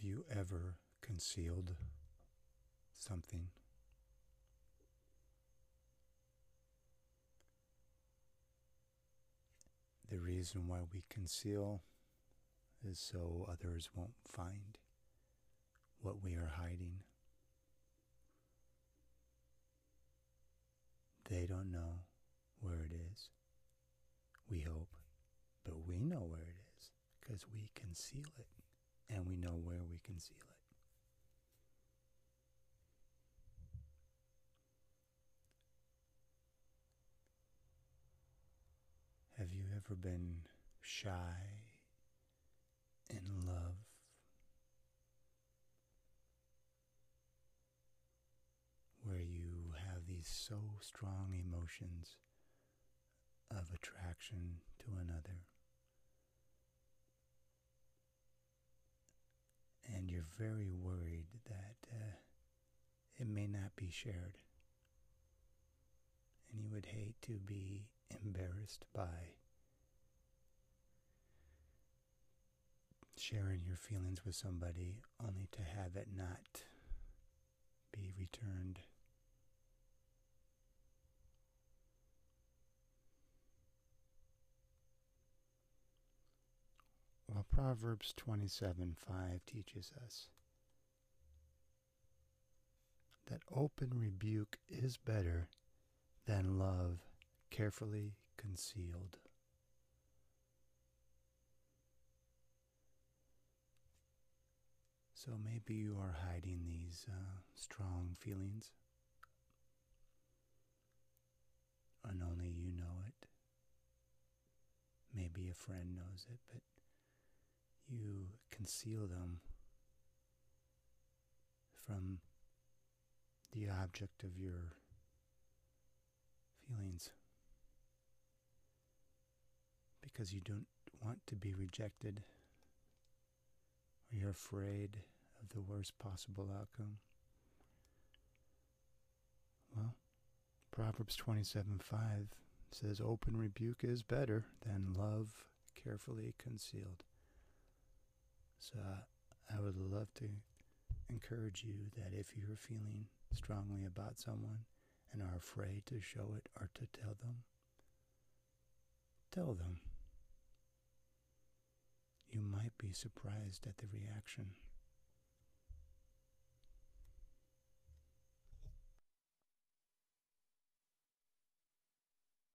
you ever concealed something? The reason why we conceal is so others won't find what we are hiding. They don't know where it is. We hope, but we know where it is because we conceal it and we know where we conceal it. Have you ever been shy in love? Where you have these so strong emotions of attraction to another. And you're very worried that uh, it may not be shared. And you would hate to be embarrassed by sharing your feelings with somebody only to have it not be returned. Proverbs 27 5 teaches us that open rebuke is better than love carefully concealed. So maybe you are hiding these uh, strong feelings, and only you know it. Maybe a friend knows it, but you conceal them from the object of your feelings because you don't want to be rejected or you're afraid of the worst possible outcome. Well, Proverbs 27:5 says open rebuke is better than love carefully concealed. So I would love to encourage you that if you're feeling strongly about someone and are afraid to show it or to tell them, tell them. You might be surprised at the reaction.